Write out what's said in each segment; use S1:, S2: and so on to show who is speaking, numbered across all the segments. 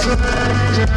S1: stranger.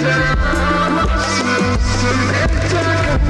S1: Monday.